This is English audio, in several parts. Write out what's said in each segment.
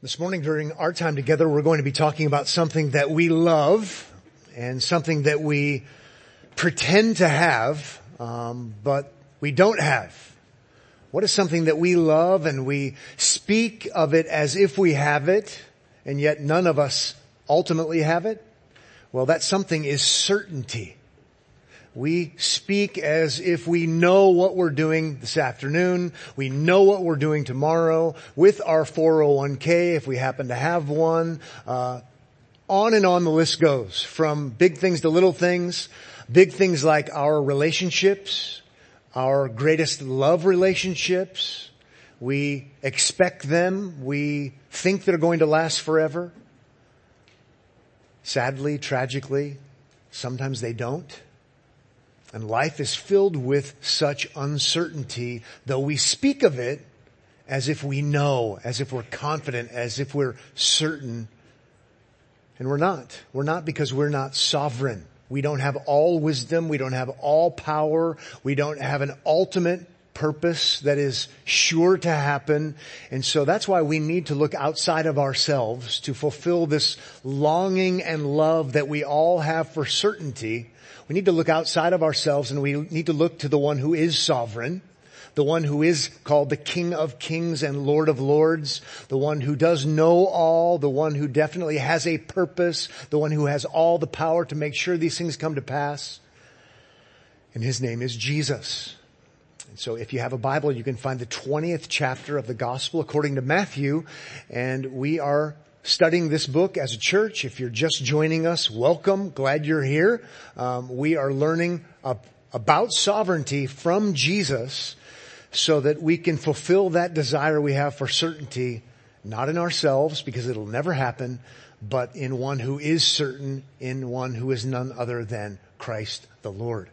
This morning during our time together, we're going to be talking about something that we love and something that we pretend to have, um, but we don't have. What is something that we love and we speak of it as if we have it, and yet none of us ultimately have it? Well, that something is certainty. We speak as if we know what we're doing this afternoon. We know what we're doing tomorrow with our 401k if we happen to have one. Uh, on and on the list goes from big things to little things. Big things like our relationships, our greatest love relationships. We expect them. We think they're going to last forever. Sadly, tragically, sometimes they don't. And life is filled with such uncertainty, though we speak of it as if we know, as if we're confident, as if we're certain. And we're not. We're not because we're not sovereign. We don't have all wisdom. We don't have all power. We don't have an ultimate purpose that is sure to happen. And so that's why we need to look outside of ourselves to fulfill this longing and love that we all have for certainty we need to look outside of ourselves and we need to look to the one who is sovereign, the one who is called the King of Kings and Lord of Lords, the one who does know all, the one who definitely has a purpose, the one who has all the power to make sure these things come to pass. And his name is Jesus. So if you have a Bible, you can find the 20th chapter of the gospel according to Matthew. And we are studying this book as a church. If you're just joining us, welcome. Glad you're here. Um, we are learning about sovereignty from Jesus so that we can fulfill that desire we have for certainty, not in ourselves because it'll never happen, but in one who is certain, in one who is none other than Christ the Lord.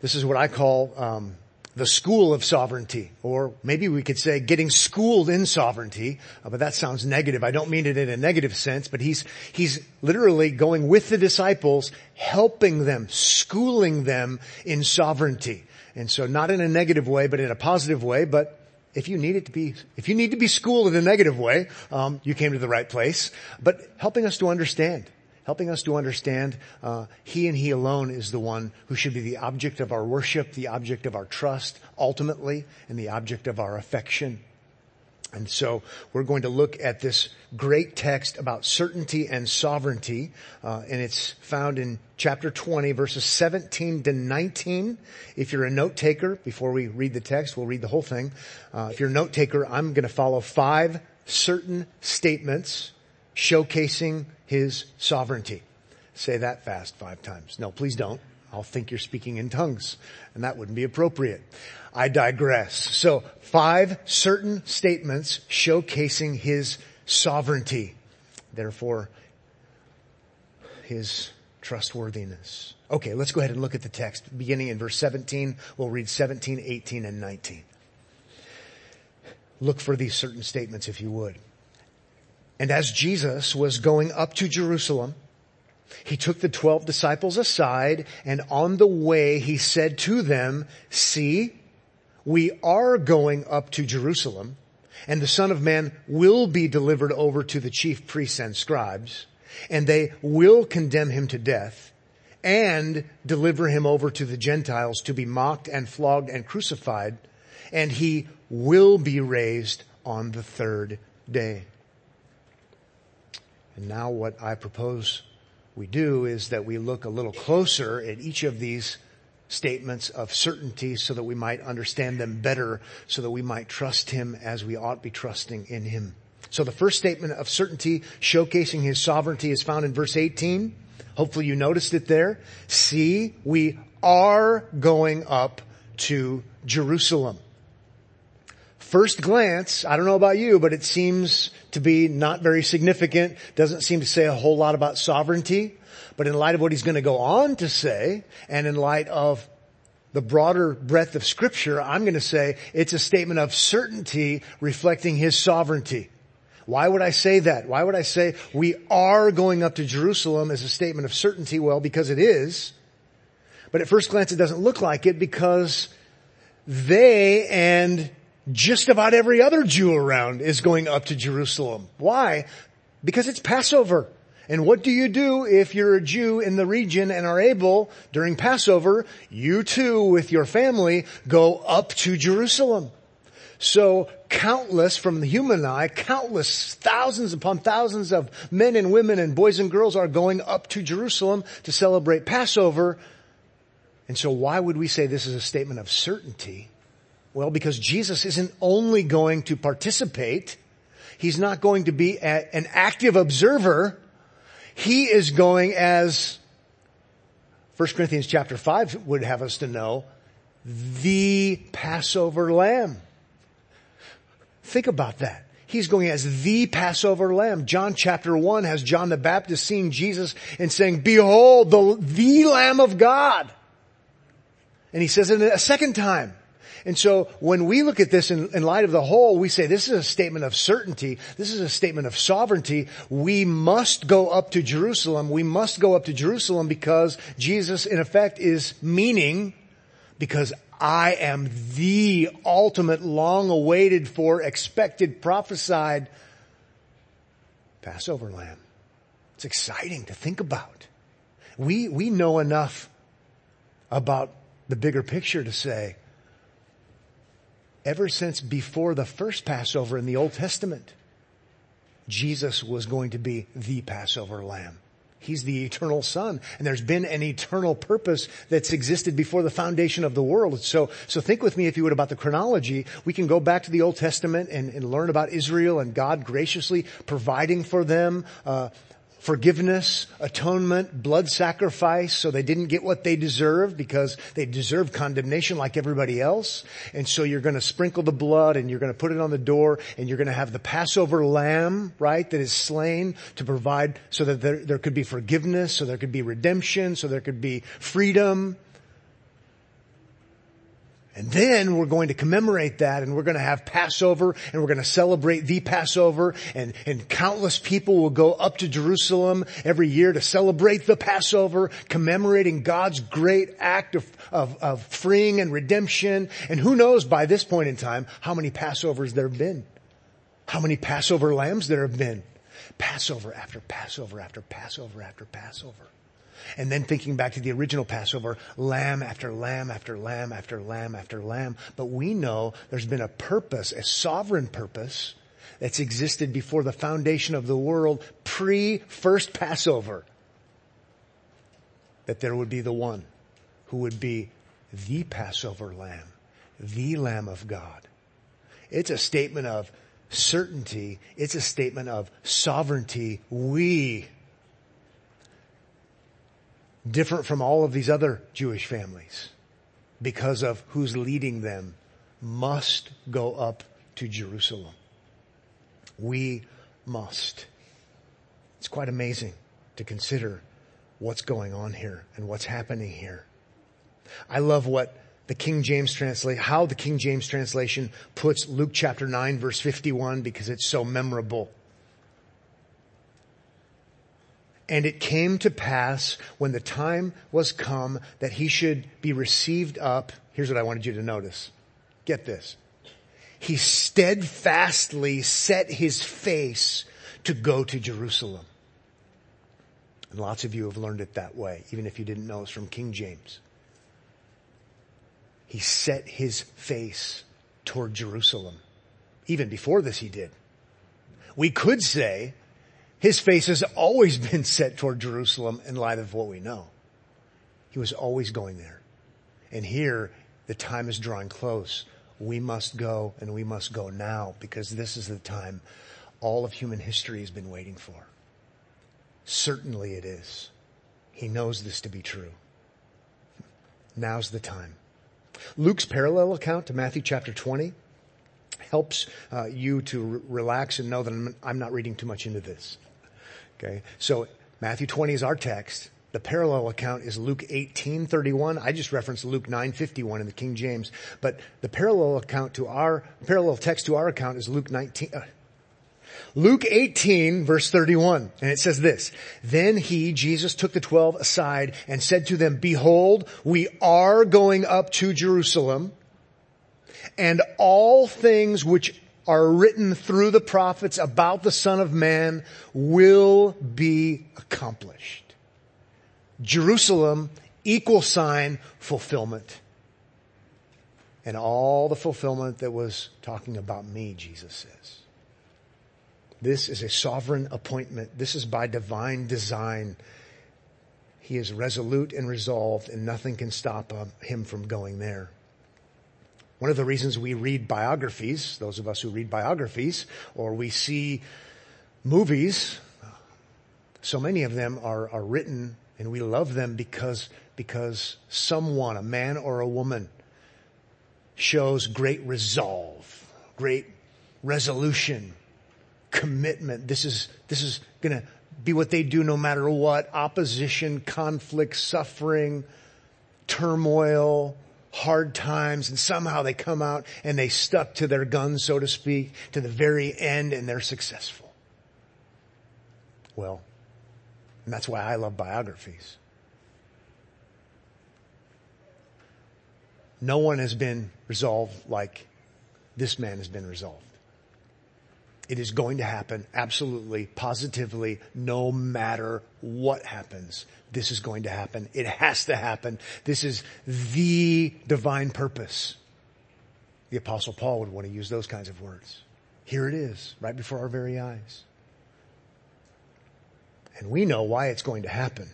This is what I call um, the school of sovereignty, or maybe we could say getting schooled in sovereignty, uh, but that sounds negative. I don't mean it in a negative sense, but he's, he's literally going with the disciples, helping them, schooling them in sovereignty. And so not in a negative way, but in a positive way, but if you need it to be, if you need to be schooled in a negative way, um, you came to the right place. But helping us to understand helping us to understand uh, He and He alone is the one who should be the object of our worship, the object of our trust, ultimately, and the object of our affection. And so we're going to look at this great text about certainty and sovereignty, uh, and it's found in chapter 20, verses 17 to 19. If you're a note taker, before we read the text, we'll read the whole thing. Uh, if you're a note taker, I'm going to follow five certain statements showcasing his sovereignty. Say that fast five times. No, please don't. I'll think you're speaking in tongues and that wouldn't be appropriate. I digress. So five certain statements showcasing his sovereignty. Therefore, his trustworthiness. Okay, let's go ahead and look at the text. Beginning in verse 17, we'll read 17, 18, and 19. Look for these certain statements if you would. And as Jesus was going up to Jerusalem, he took the twelve disciples aside and on the way he said to them, see, we are going up to Jerusalem and the son of man will be delivered over to the chief priests and scribes and they will condemn him to death and deliver him over to the Gentiles to be mocked and flogged and crucified and he will be raised on the third day. And now what I propose we do is that we look a little closer at each of these statements of certainty so that we might understand them better, so that we might trust Him as we ought be trusting in Him. So the first statement of certainty showcasing His sovereignty is found in verse 18. Hopefully you noticed it there. See, we are going up to Jerusalem first glance, I don't know about you, but it seems to be not very significant. Doesn't seem to say a whole lot about sovereignty. But in light of what he's going to go on to say, and in light of the broader breadth of scripture, I'm going to say it's a statement of certainty reflecting his sovereignty. Why would I say that? Why would I say we are going up to Jerusalem as a statement of certainty? Well, because it is. But at first glance it doesn't look like it because they and just about every other Jew around is going up to Jerusalem. Why? Because it's Passover. And what do you do if you're a Jew in the region and are able during Passover, you too with your family go up to Jerusalem. So countless from the human eye, countless thousands upon thousands of men and women and boys and girls are going up to Jerusalem to celebrate Passover. And so why would we say this is a statement of certainty? Well, because Jesus isn't only going to participate, He's not going to be a, an active observer. He is going as 1 Corinthians chapter 5 would have us to know, the Passover lamb. Think about that. He's going as the Passover lamb. John chapter 1 has John the Baptist seeing Jesus and saying, behold, the, the lamb of God. And he says it a second time. And so when we look at this in, in, light of the whole, we say this is a statement of certainty. This is a statement of sovereignty. We must go up to Jerusalem. We must go up to Jerusalem because Jesus in effect is meaning because I am the ultimate long awaited for expected prophesied Passover lamb. It's exciting to think about. We, we know enough about the bigger picture to say, ever since before the first Passover in the Old Testament, Jesus was going to be the Passover lamb. He's the eternal son. And there's been an eternal purpose that's existed before the foundation of the world. So, so think with me, if you would, about the chronology. We can go back to the Old Testament and, and learn about Israel and God graciously providing for them, uh, forgiveness, atonement, blood sacrifice, so they didn't get what they deserved because they deserved condemnation like everybody else. And so you're going to sprinkle the blood and you're going to put it on the door and you're going to have the Passover lamb, right, that is slain to provide so that there, there could be forgiveness, so there could be redemption, so there could be freedom. And then we're going to commemorate that and we're going to have Passover and we're going to celebrate the Passover and, and countless people will go up to Jerusalem every year to celebrate the Passover, commemorating God's great act of, of, of freeing and redemption. And who knows by this point in time how many Passovers there have been. How many Passover lambs there have been. Passover after Passover after Passover after Passover. And then thinking back to the original Passover, lamb after lamb after lamb after lamb after lamb. But we know there's been a purpose, a sovereign purpose that's existed before the foundation of the world pre first Passover. That there would be the one who would be the Passover lamb, the lamb of God. It's a statement of certainty. It's a statement of sovereignty. We different from all of these other Jewish families because of who's leading them must go up to Jerusalem. We must. It's quite amazing to consider what's going on here and what's happening here. I love what the King James translation, how the King James translation puts Luke chapter 9 verse 51 because it's so memorable. And it came to pass when the time was come that he should be received up. Here's what I wanted you to notice. Get this. He steadfastly set his face to go to Jerusalem. And lots of you have learned it that way, even if you didn't know it's from King James. He set his face toward Jerusalem. Even before this he did. We could say his face has always been set toward Jerusalem in light of what we know. He was always going there. And here, the time is drawing close. We must go and we must go now because this is the time all of human history has been waiting for. Certainly it is. He knows this to be true. Now's the time. Luke's parallel account to Matthew chapter 20 helps uh, you to re- relax and know that I'm, I'm not reading too much into this. Okay. So Matthew 20 is our text. The parallel account is Luke 18:31. I just referenced Luke 9:51 in the King James, but the parallel account to our parallel text to our account is Luke 19 uh, Luke 18 verse 31. And it says this, Then he, Jesus, took the twelve aside and said to them, Behold, we are going up to Jerusalem and all things which are written through the prophets about the Son of Man will be accomplished. Jerusalem, equal sign, fulfillment. And all the fulfillment that was talking about me, Jesus says. This is a sovereign appointment. This is by divine design. He is resolute and resolved and nothing can stop uh, him from going there. One of the reasons we read biographies, those of us who read biographies, or we see movies, so many of them are, are written and we love them because, because someone, a man or a woman, shows great resolve, great resolution, commitment. This is, this is gonna be what they do no matter what. Opposition, conflict, suffering, turmoil, hard times and somehow they come out and they stuck to their guns, so to speak, to the very end and they're successful. Well, and that's why I love biographies. No one has been resolved like this man has been resolved. It is going to happen absolutely, positively, no matter what happens. This is going to happen. It has to happen. This is the divine purpose. The apostle Paul would want to use those kinds of words. Here it is, right before our very eyes. And we know why it's going to happen.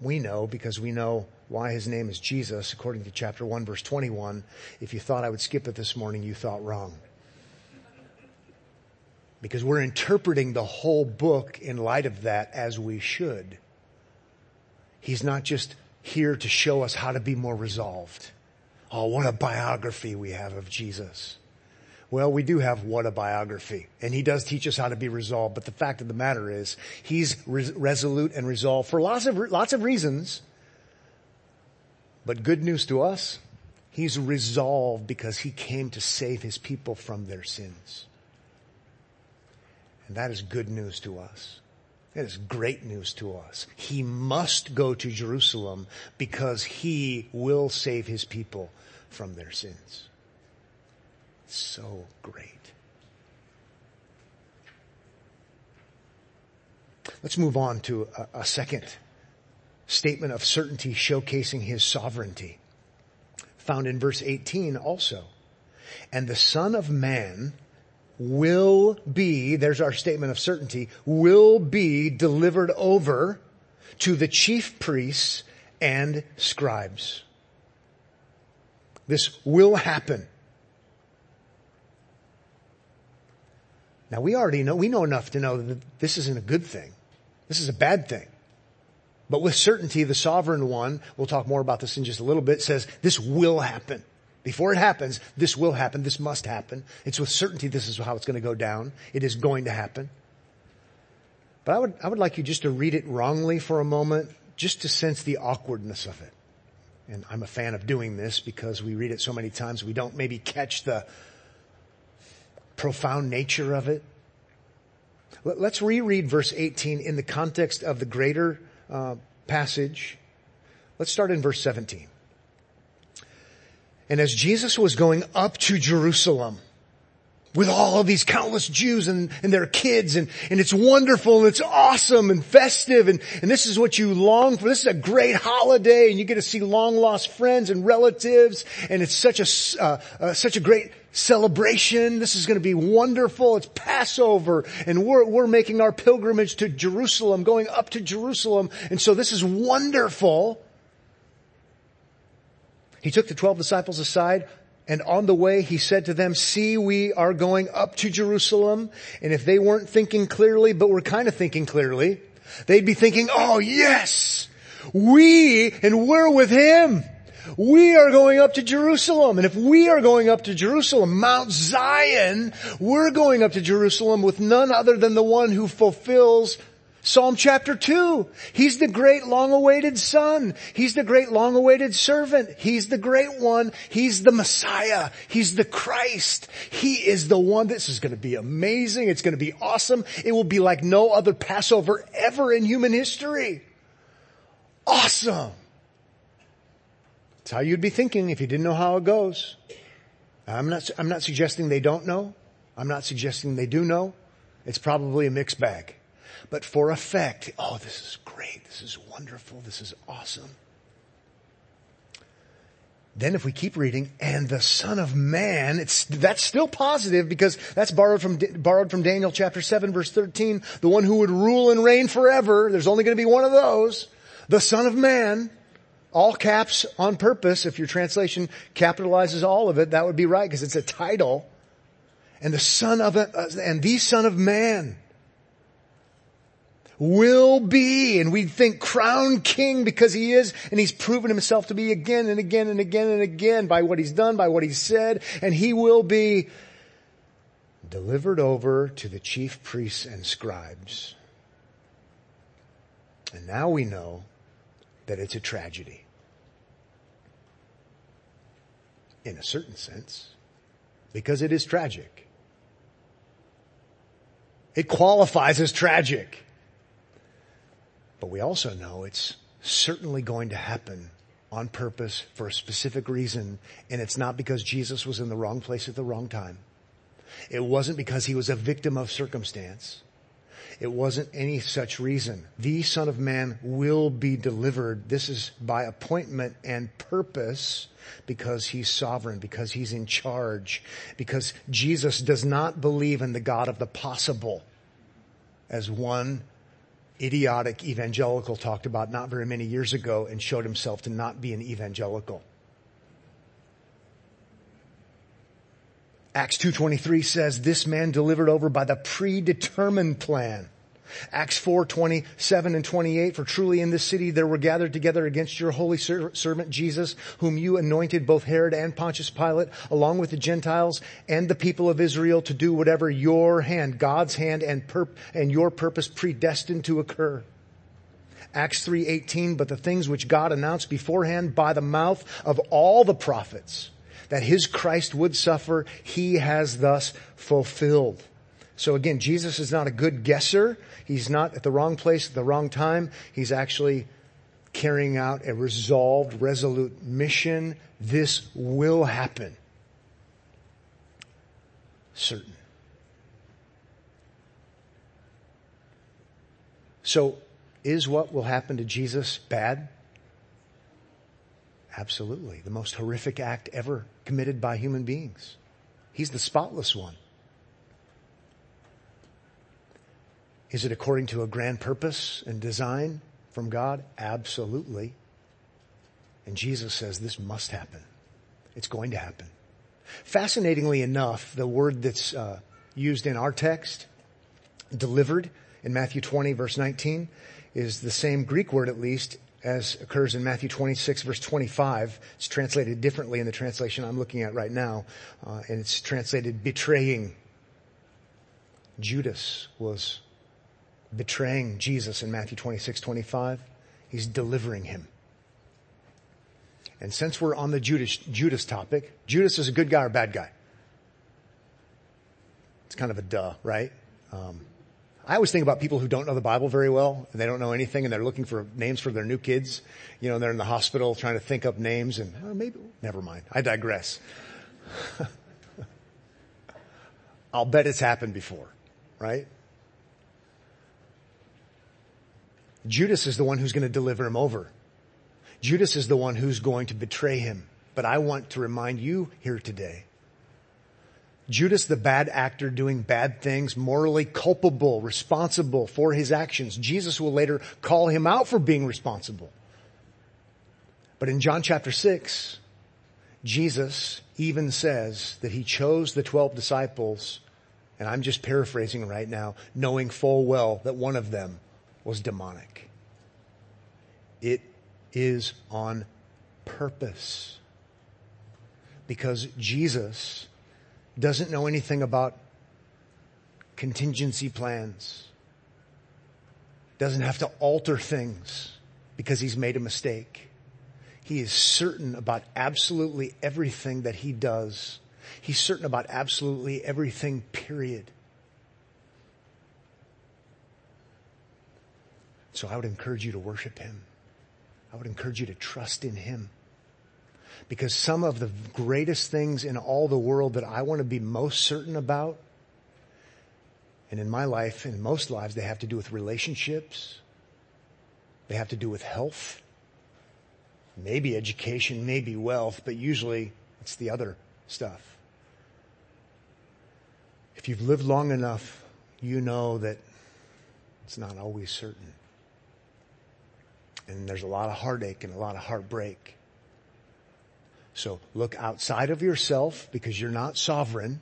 We know because we know why his name is Jesus, according to chapter 1 verse 21. If you thought I would skip it this morning, you thought wrong because we're interpreting the whole book in light of that as we should. He's not just here to show us how to be more resolved. Oh, what a biography we have of Jesus. Well, we do have what a biography, and he does teach us how to be resolved. But the fact of the matter is, he's res- resolute and resolved for lots of lots of reasons. But good news to us, he's resolved because he came to save his people from their sins. And that is good news to us. That is great news to us. He must go to Jerusalem because he will save his people from their sins. So great. Let's move on to a, a second statement of certainty showcasing his sovereignty. Found in verse 18 also. And the son of man will be, there's our statement of certainty, will be delivered over to the chief priests and scribes. This will happen. Now we already know, we know enough to know that this isn't a good thing. This is a bad thing. But with certainty, the sovereign one, we'll talk more about this in just a little bit, says this will happen. Before it happens, this will happen. This must happen. It's with certainty this is how it's going to go down. It is going to happen. But I would, I would like you just to read it wrongly for a moment, just to sense the awkwardness of it. And I'm a fan of doing this because we read it so many times we don't maybe catch the profound nature of it. Let's reread verse 18 in the context of the greater uh, passage. Let's start in verse 17. And as Jesus was going up to Jerusalem, with all of these countless Jews and, and their kids and, and it's wonderful and it's awesome and festive and, and this is what you long for. This is a great holiday and you get to see long lost friends and relatives and it's such a, uh, uh, such a great celebration. This is going to be wonderful. It's Passover and we're, we're making our pilgrimage to Jerusalem, going up to Jerusalem. And so this is wonderful. He took the twelve disciples aside and on the way he said to them, see, we are going up to Jerusalem. And if they weren't thinking clearly, but were kind of thinking clearly, they'd be thinking, oh yes, we and we're with him. We are going up to Jerusalem. And if we are going up to Jerusalem, Mount Zion, we're going up to Jerusalem with none other than the one who fulfills Psalm chapter 2. He's the great long-awaited son. He's the great long-awaited servant. He's the great one. He's the Messiah. He's the Christ. He is the one. This is going to be amazing. It's going to be awesome. It will be like no other Passover ever in human history. Awesome. That's how you'd be thinking if you didn't know how it goes. I'm not, I'm not suggesting they don't know. I'm not suggesting they do know. It's probably a mixed bag. But for effect, oh, this is great. This is wonderful. This is awesome. Then if we keep reading, and the son of man, it's, that's still positive because that's borrowed from, borrowed from Daniel chapter 7 verse 13, the one who would rule and reign forever. There's only going to be one of those. The son of man, all caps on purpose. If your translation capitalizes all of it, that would be right because it's a title. And the son of, a, and the son of man will be, and we think crown king because he is, and he's proven himself to be again and again and again and again by what he's done, by what he's said, and he will be delivered over to the chief priests and scribes. And now we know that it's a tragedy. In a certain sense, because it is tragic. It qualifies as tragic. But we also know it's certainly going to happen on purpose for a specific reason. And it's not because Jesus was in the wrong place at the wrong time. It wasn't because he was a victim of circumstance. It wasn't any such reason. The Son of Man will be delivered. This is by appointment and purpose because he's sovereign, because he's in charge, because Jesus does not believe in the God of the possible as one idiotic evangelical talked about not very many years ago and showed himself to not be an evangelical. Acts 2.23 says, this man delivered over by the predetermined plan Acts 4, 27 and 28, for truly in this city there were gathered together against your holy ser- servant Jesus, whom you anointed both Herod and Pontius Pilate, along with the Gentiles and the people of Israel to do whatever your hand, God's hand and, and your purpose predestined to occur. Acts 3:18 but the things which God announced beforehand by the mouth of all the prophets that his Christ would suffer he has thus fulfilled. So again Jesus is not a good guesser He's not at the wrong place at the wrong time. He's actually carrying out a resolved, resolute mission. This will happen. Certain. So, is what will happen to Jesus bad? Absolutely. The most horrific act ever committed by human beings. He's the spotless one. Is it according to a grand purpose and design from God? Absolutely. And Jesus says this must happen. It's going to happen. Fascinatingly enough, the word that's uh, used in our text, delivered in Matthew 20 verse 19, is the same Greek word at least as occurs in Matthew 26 verse 25. It's translated differently in the translation I'm looking at right now, uh, and it's translated betraying. Judas was betraying Jesus in Matthew 26, 25. He's delivering him. And since we're on the Judas, Judas topic, Judas is a good guy or bad guy? It's kind of a duh, right? Um, I always think about people who don't know the Bible very well and they don't know anything and they're looking for names for their new kids. You know, they're in the hospital trying to think up names and oh, maybe, never mind. I digress. I'll bet it's happened before, right? Judas is the one who's going to deliver him over. Judas is the one who's going to betray him. But I want to remind you here today. Judas, the bad actor doing bad things, morally culpable, responsible for his actions. Jesus will later call him out for being responsible. But in John chapter 6, Jesus even says that he chose the 12 disciples, and I'm just paraphrasing right now, knowing full well that one of them was demonic. It is on purpose. Because Jesus doesn't know anything about contingency plans. Doesn't have to alter things because he's made a mistake. He is certain about absolutely everything that he does. He's certain about absolutely everything, period. So I would encourage you to worship Him. I would encourage you to trust in Him. Because some of the greatest things in all the world that I want to be most certain about, and in my life, in most lives, they have to do with relationships. They have to do with health. Maybe education, maybe wealth, but usually it's the other stuff. If you've lived long enough, you know that it's not always certain. And there's a lot of heartache and a lot of heartbreak. So look outside of yourself because you're not sovereign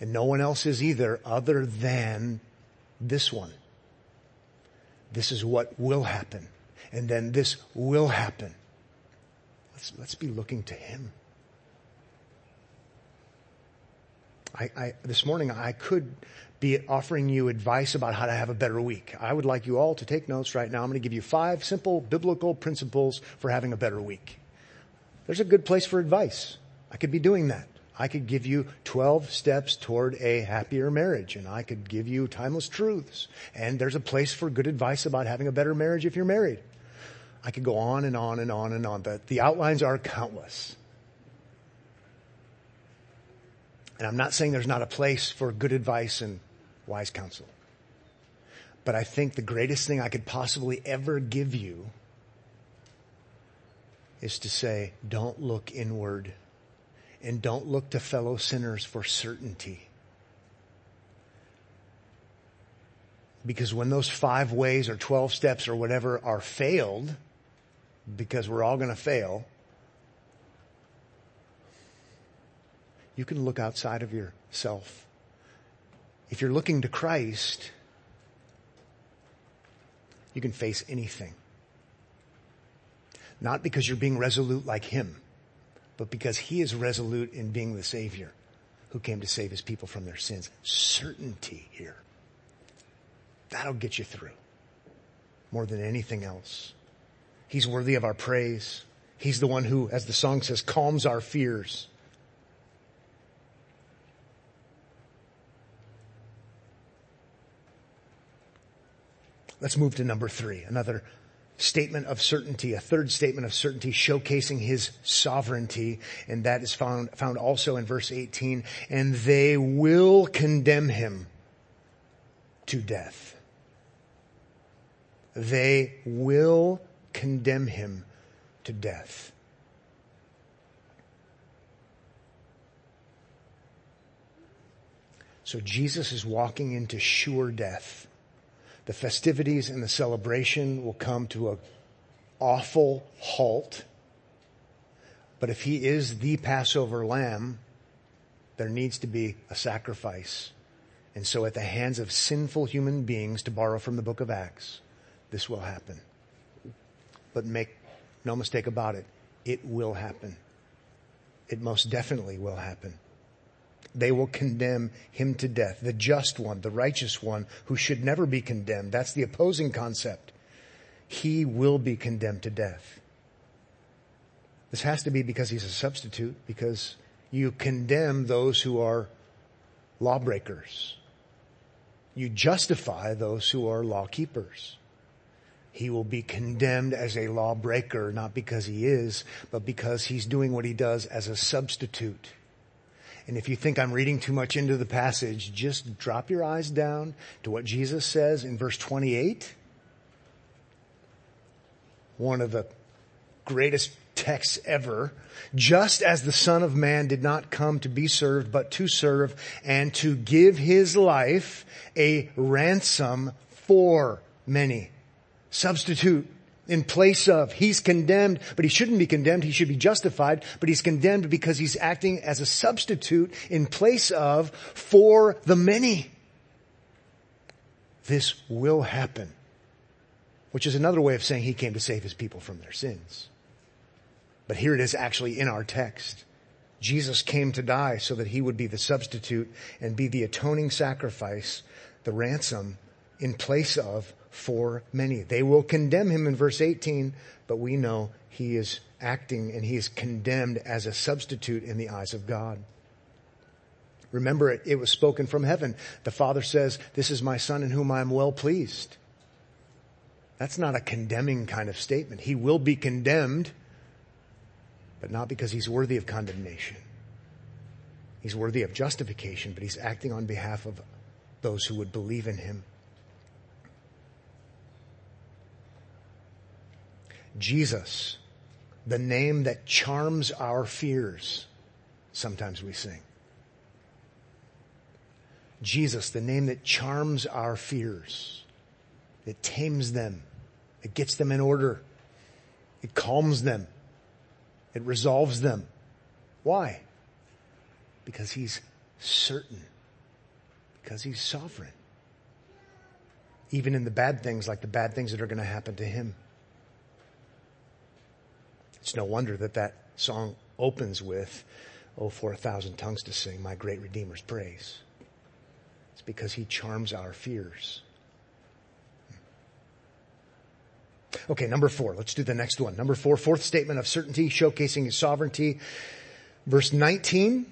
and no one else is either other than this one. This is what will happen. And then this will happen. Let's, let's be looking to Him. I, I, this morning I could be offering you advice about how to have a better week. I would like you all to take notes right now. I'm going to give you five simple biblical principles for having a better week. There's a good place for advice. I could be doing that. I could give you 12 steps toward a happier marriage and I could give you timeless truths. And there's a place for good advice about having a better marriage if you're married. I could go on and on and on and on. The, the outlines are countless. And I'm not saying there's not a place for good advice and wise counsel. But I think the greatest thing I could possibly ever give you is to say, don't look inward and don't look to fellow sinners for certainty. Because when those five ways or 12 steps or whatever are failed, because we're all going to fail, you can look outside of yourself. If you're looking to Christ, you can face anything. Not because you're being resolute like Him, but because He is resolute in being the Savior who came to save His people from their sins. Certainty here. That'll get you through more than anything else. He's worthy of our praise. He's the one who, as the song says, calms our fears. Let's move to number three, another statement of certainty, a third statement of certainty showcasing his sovereignty. And that is found, found also in verse 18. And they will condemn him to death. They will condemn him to death. So Jesus is walking into sure death the festivities and the celebration will come to a awful halt. But if he is the Passover lamb, there needs to be a sacrifice. And so at the hands of sinful human beings, to borrow from the book of Acts, this will happen. But make no mistake about it, it will happen. It most definitely will happen they will condemn him to death. The just one, the righteous one, who should never be condemned. That's the opposing concept. He will be condemned to death. This has to be because he's a substitute, because you condemn those who are lawbreakers. You justify those who are lawkeepers. He will be condemned as a lawbreaker, not because he is, but because he's doing what he does as a substitute. And if you think I'm reading too much into the passage, just drop your eyes down to what Jesus says in verse 28. One of the greatest texts ever. Just as the son of man did not come to be served, but to serve and to give his life a ransom for many. Substitute in place of. He's condemned, but he shouldn't be condemned. He should be justified, but he's condemned because he's acting as a substitute in place of for the many. This will happen, which is another way of saying he came to save his people from their sins. But here it is actually in our text. Jesus came to die so that he would be the substitute and be the atoning sacrifice, the ransom in place of for many. They will condemn him in verse 18, but we know he is acting and he is condemned as a substitute in the eyes of God. Remember, it, it was spoken from heaven. The Father says, This is my Son in whom I am well pleased. That's not a condemning kind of statement. He will be condemned, but not because he's worthy of condemnation. He's worthy of justification, but he's acting on behalf of those who would believe in him. Jesus, the name that charms our fears, sometimes we sing. Jesus, the name that charms our fears. It tames them. It gets them in order. It calms them. It resolves them. Why? Because he's certain. Because he's sovereign. Even in the bad things, like the bad things that are going to happen to him. It's no wonder that that song opens with, Oh, for a thousand tongues to sing my great Redeemer's praise. It's because he charms our fears. Okay, number four. Let's do the next one. Number four, fourth statement of certainty, showcasing his sovereignty. Verse 19,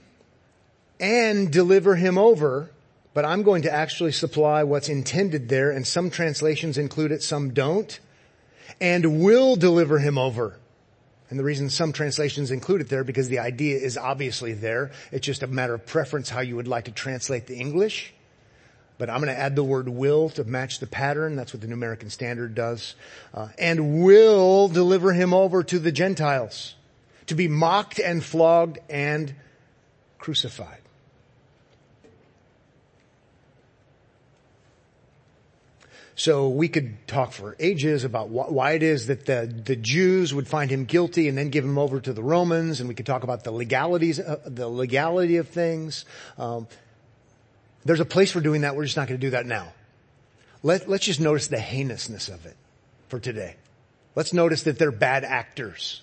and deliver him over, but I'm going to actually supply what's intended there, and some translations include it, some don't, and will deliver him over. And the reason some translations include it there because the idea is obviously there. It's just a matter of preference how you would like to translate the English. But I'm going to add the word will to match the pattern. That's what the New American Standard does. Uh, and will deliver him over to the Gentiles to be mocked and flogged and crucified. So we could talk for ages about wh- why it is that the, the Jews would find him guilty and then give him over to the Romans, and we could talk about the legalities, uh, the legality of things. Um, there's a place for doing that. We're just not going to do that now. Let, let's just notice the heinousness of it for today. Let's notice that they're bad actors.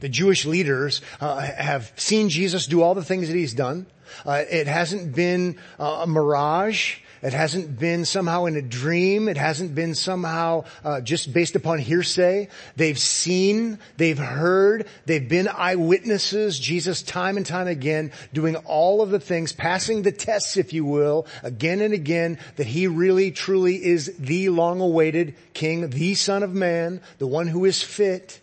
The Jewish leaders uh, have seen Jesus do all the things that he's done. Uh, it hasn't been uh, a mirage. It hasn't been somehow in a dream. It hasn't been somehow uh, just based upon hearsay. They've seen, they've heard, they've been eyewitnesses. Jesus time and time again doing all of the things, passing the tests, if you will, again and again, that he really truly is the long-awaited King, the Son of Man, the one who is fit.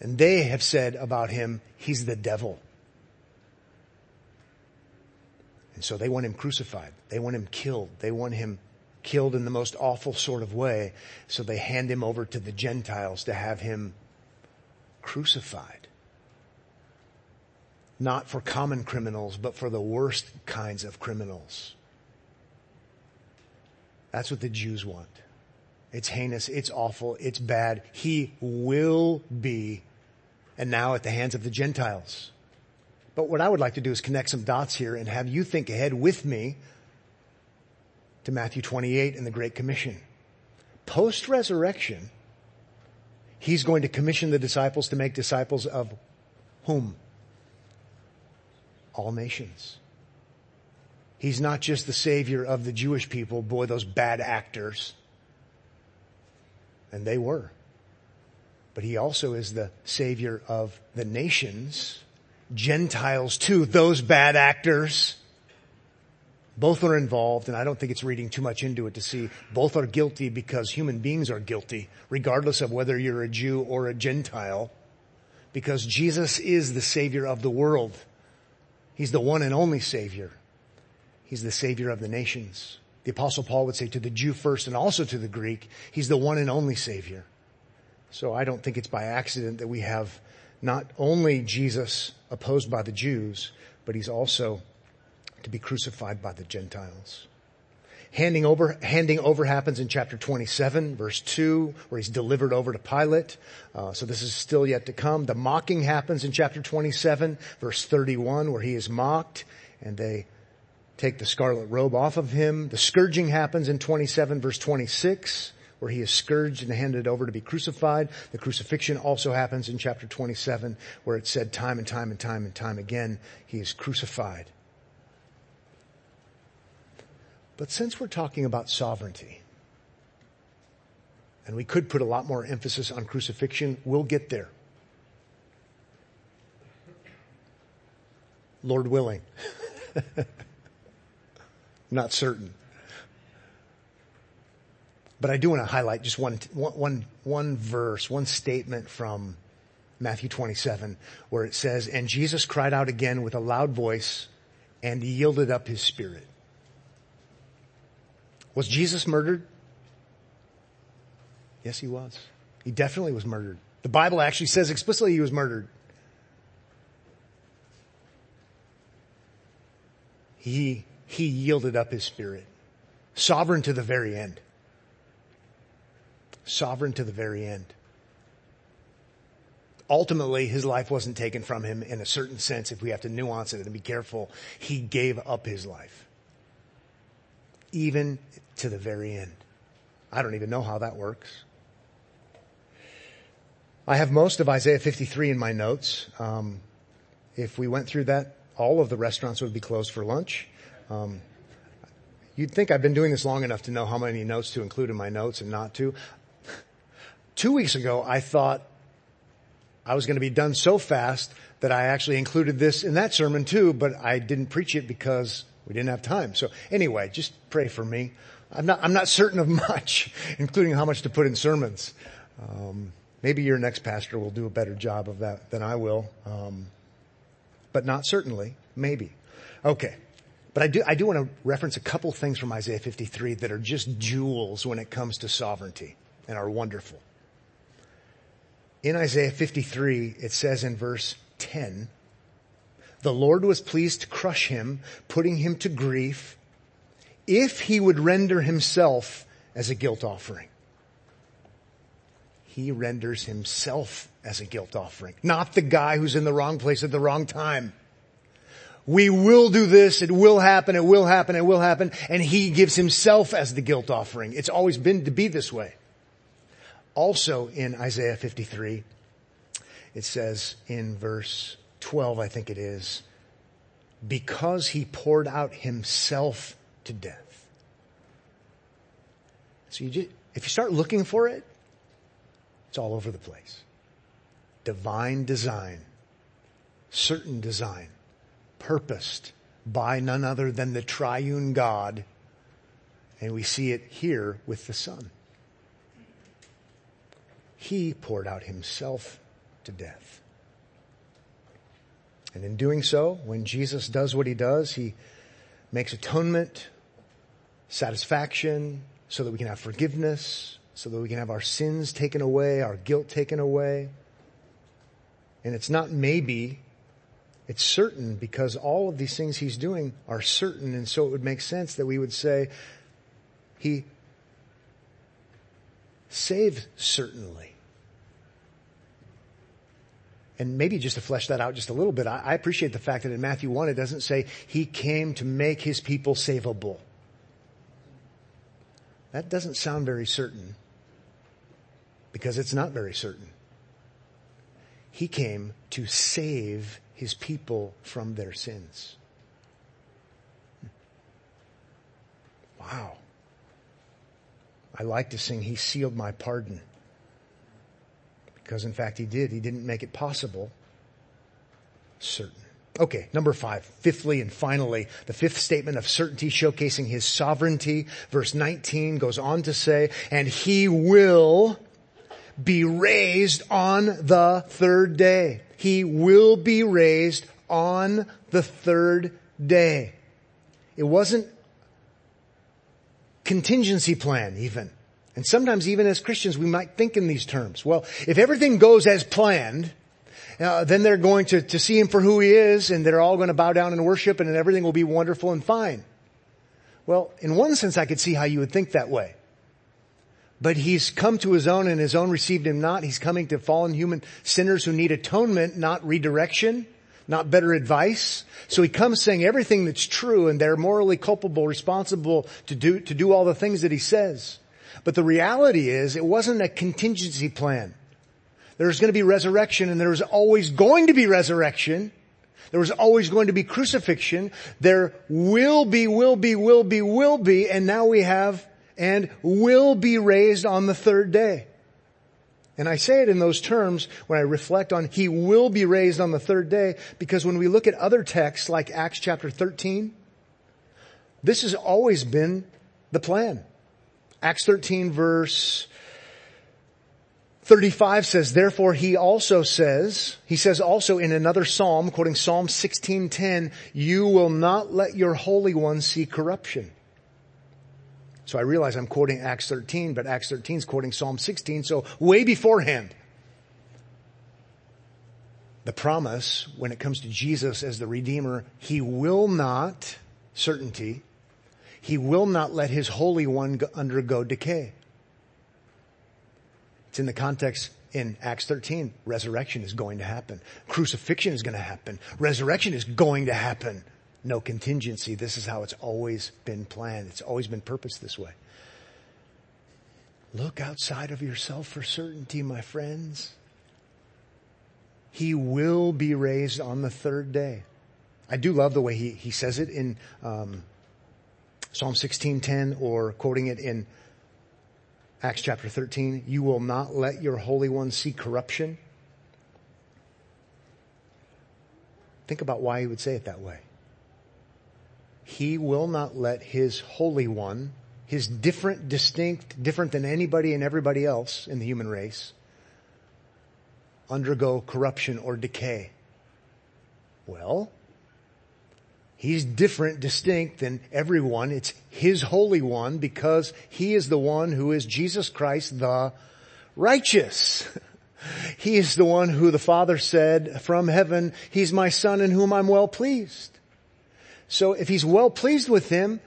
And they have said about him, he's the devil. And so they want him crucified. They want him killed. They want him killed in the most awful sort of way. So they hand him over to the Gentiles to have him crucified. Not for common criminals, but for the worst kinds of criminals. That's what the Jews want. It's heinous. It's awful. It's bad. He will be, and now at the hands of the Gentiles. But what I would like to do is connect some dots here and have you think ahead with me to Matthew 28 and the Great Commission. Post resurrection, he's going to commission the disciples to make disciples of whom? All nations. He's not just the savior of the Jewish people, boy, those bad actors. And they were. But he also is the savior of the nations Gentiles too, those bad actors. Both are involved, and I don't think it's reading too much into it to see both are guilty because human beings are guilty, regardless of whether you're a Jew or a Gentile, because Jesus is the Savior of the world. He's the one and only Savior. He's the Savior of the nations. The Apostle Paul would say to the Jew first and also to the Greek, He's the one and only Savior. So I don't think it's by accident that we have not only Jesus opposed by the Jews, but he's also to be crucified by the Gentiles. Handing over, handing over happens in chapter 27, verse 2, where he's delivered over to Pilate. Uh, so this is still yet to come. The mocking happens in chapter 27, verse 31, where he is mocked and they take the scarlet robe off of him. The scourging happens in 27, verse 26 where he is scourged and handed over to be crucified. The crucifixion also happens in chapter 27 where it said time and time and time and time again, he is crucified. But since we're talking about sovereignty, and we could put a lot more emphasis on crucifixion, we'll get there. Lord willing. Not certain. But I do want to highlight just one, one, one verse, one statement from Matthew 27, where it says, and Jesus cried out again with a loud voice and yielded up his spirit. Was Jesus murdered? Yes, he was. He definitely was murdered. The Bible actually says explicitly he was murdered. He, he yielded up his spirit. Sovereign to the very end. Sovereign to the very end. Ultimately, his life wasn't taken from him in a certain sense, if we have to nuance it and be careful. He gave up his life. Even to the very end. I don't even know how that works. I have most of Isaiah 53 in my notes. Um, if we went through that, all of the restaurants would be closed for lunch. Um, you'd think I've been doing this long enough to know how many notes to include in my notes and not to. Two weeks ago, I thought I was going to be done so fast that I actually included this in that sermon too, but I didn't preach it because we didn't have time. So anyway, just pray for me. I'm not, I'm not certain of much, including how much to put in sermons. Um, maybe your next pastor will do a better job of that than I will. Um, but not certainly. Maybe. Okay. But I do, I do want to reference a couple things from Isaiah 53 that are just jewels when it comes to sovereignty and are wonderful in Isaiah 53, it says in verse 10, the Lord was pleased to crush him, putting him to grief, if he would render himself as a guilt offering. He renders himself as a guilt offering, not the guy who's in the wrong place at the wrong time. We will do this, it will happen, it will happen, it will happen, and he gives himself as the guilt offering. It's always been to be this way. Also in Isaiah 53, it says in verse 12, I think it is, because he poured out himself to death. So you just, if you start looking for it, it's all over the place. Divine design, certain design, purposed by none other than the triune God. And we see it here with the Son. He poured out himself to death. And in doing so, when Jesus does what he does, he makes atonement, satisfaction, so that we can have forgiveness, so that we can have our sins taken away, our guilt taken away. And it's not maybe, it's certain because all of these things he's doing are certain. And so it would make sense that we would say, he saved certainly and maybe just to flesh that out just a little bit, I, I appreciate the fact that in Matthew 1 it doesn't say he came to make his people savable. That doesn't sound very certain because it's not very certain. He came to save his people from their sins. Wow. I like to sing, He sealed my pardon. Because in fact he did. He didn't make it possible. Certain. Okay, number five. Fifthly and finally, the fifth statement of certainty showcasing his sovereignty. Verse 19 goes on to say, and he will be raised on the third day. He will be raised on the third day. It wasn't contingency plan even. And sometimes even as Christians, we might think in these terms. Well, if everything goes as planned, uh, then they're going to, to see him for who he is and they're all going to bow down and worship and everything will be wonderful and fine. Well, in one sense, I could see how you would think that way. But he's come to his own and his own received him not. He's coming to fallen human sinners who need atonement, not redirection, not better advice. So he comes saying everything that's true and they're morally culpable, responsible to do, to do all the things that he says. But the reality is it wasn't a contingency plan. There's going to be resurrection and there's always going to be resurrection. There was always going to be crucifixion. There will be, will be, will be, will be, and now we have and will be raised on the third day. And I say it in those terms when I reflect on he will be raised on the third day because when we look at other texts like Acts chapter 13, this has always been the plan. Acts 13 verse 35 says, therefore he also says, he says also in another psalm, quoting Psalm 1610, you will not let your Holy One see corruption. So I realize I'm quoting Acts 13, but Acts 13 is quoting Psalm 16, so way beforehand. The promise, when it comes to Jesus as the Redeemer, He will not, certainty, He will not let His Holy One undergo decay. It's in the context in Acts 13. Resurrection is going to happen. Crucifixion is going to happen. Resurrection is going to happen. No contingency. This is how it's always been planned. It's always been purposed this way. Look outside of yourself for certainty, my friends. He will be raised on the third day. I do love the way he, he says it in um, Psalm 16:10 or quoting it in Acts chapter 13, you will not let your Holy One see corruption. Think about why he would say it that way. He will not let his Holy One, his different, distinct, different than anybody and everybody else in the human race, undergo corruption or decay. Well, He's different, distinct than everyone. It's His Holy One because He is the one who is Jesus Christ the righteous. He is the one who the Father said from heaven, He's my Son in whom I'm well pleased. So if He's well pleased with Him,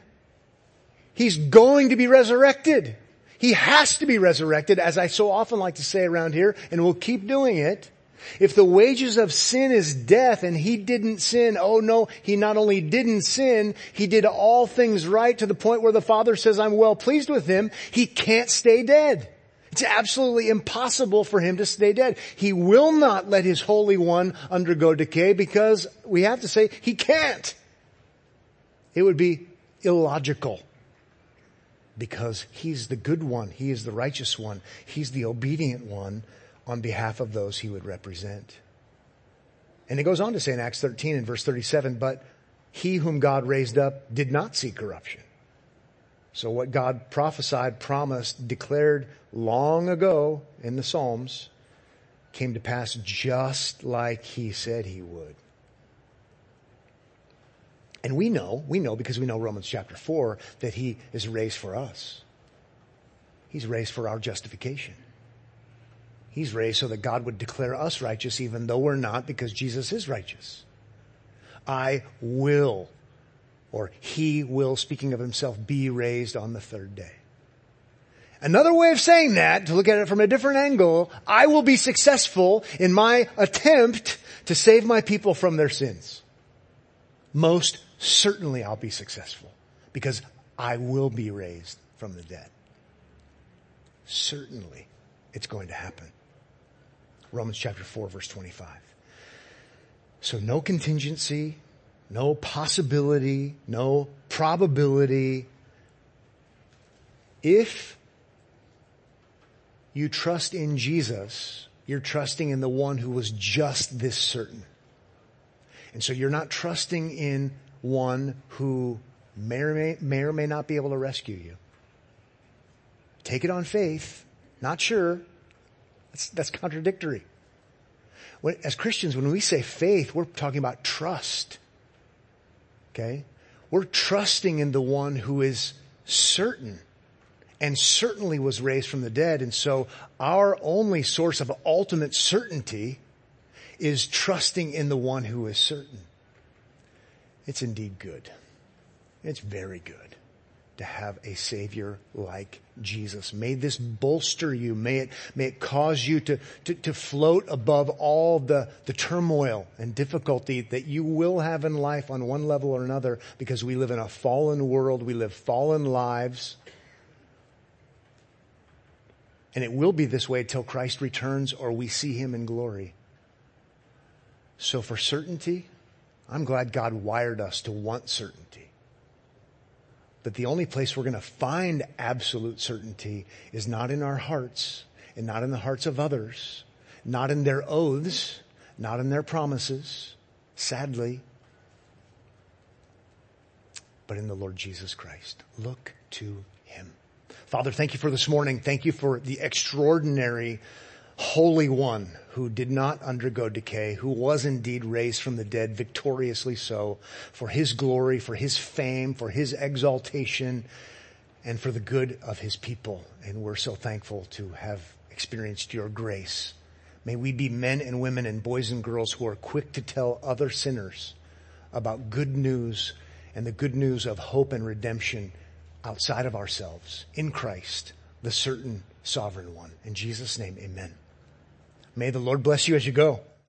He's going to be resurrected. He has to be resurrected, as I so often like to say around here, and we'll keep doing it. If the wages of sin is death and he didn't sin, oh no, he not only didn't sin, he did all things right to the point where the Father says, I'm well pleased with him. He can't stay dead. It's absolutely impossible for him to stay dead. He will not let his Holy One undergo decay because we have to say he can't. It would be illogical because he's the good one. He is the righteous one. He's the obedient one on behalf of those he would represent. And it goes on to say in Acts 13 and verse 37, but he whom God raised up did not see corruption. So what God prophesied, promised, declared long ago in the Psalms came to pass just like he said he would. And we know, we know because we know Romans chapter 4 that he is raised for us. He's raised for our justification. He's raised so that God would declare us righteous even though we're not because Jesus is righteous. I will, or he will, speaking of himself, be raised on the third day. Another way of saying that, to look at it from a different angle, I will be successful in my attempt to save my people from their sins. Most certainly I'll be successful because I will be raised from the dead. Certainly it's going to happen. Romans chapter 4 verse 25. So no contingency, no possibility, no probability. If you trust in Jesus, you're trusting in the one who was just this certain. And so you're not trusting in one who may or may, may, or may not be able to rescue you. Take it on faith. Not sure. That's, that's contradictory. When, as Christians, when we say faith, we're talking about trust. Okay? We're trusting in the one who is certain and certainly was raised from the dead. And so our only source of ultimate certainty is trusting in the one who is certain. It's indeed good. It's very good to have a savior like Jesus. May this bolster you. May it, may it cause you to, to, to, float above all the, the turmoil and difficulty that you will have in life on one level or another because we live in a fallen world. We live fallen lives. And it will be this way until Christ returns or we see him in glory. So for certainty, I'm glad God wired us to want certainty. But the only place we're going to find absolute certainty is not in our hearts and not in the hearts of others, not in their oaths, not in their promises, sadly, but in the Lord Jesus Christ. Look to Him. Father, thank you for this morning. Thank you for the extraordinary Holy One who did not undergo decay, who was indeed raised from the dead, victoriously so, for his glory, for his fame, for his exaltation, and for the good of his people. And we're so thankful to have experienced your grace. May we be men and women and boys and girls who are quick to tell other sinners about good news and the good news of hope and redemption outside of ourselves in Christ, the certain sovereign one. In Jesus' name, amen. May the Lord bless you as you go.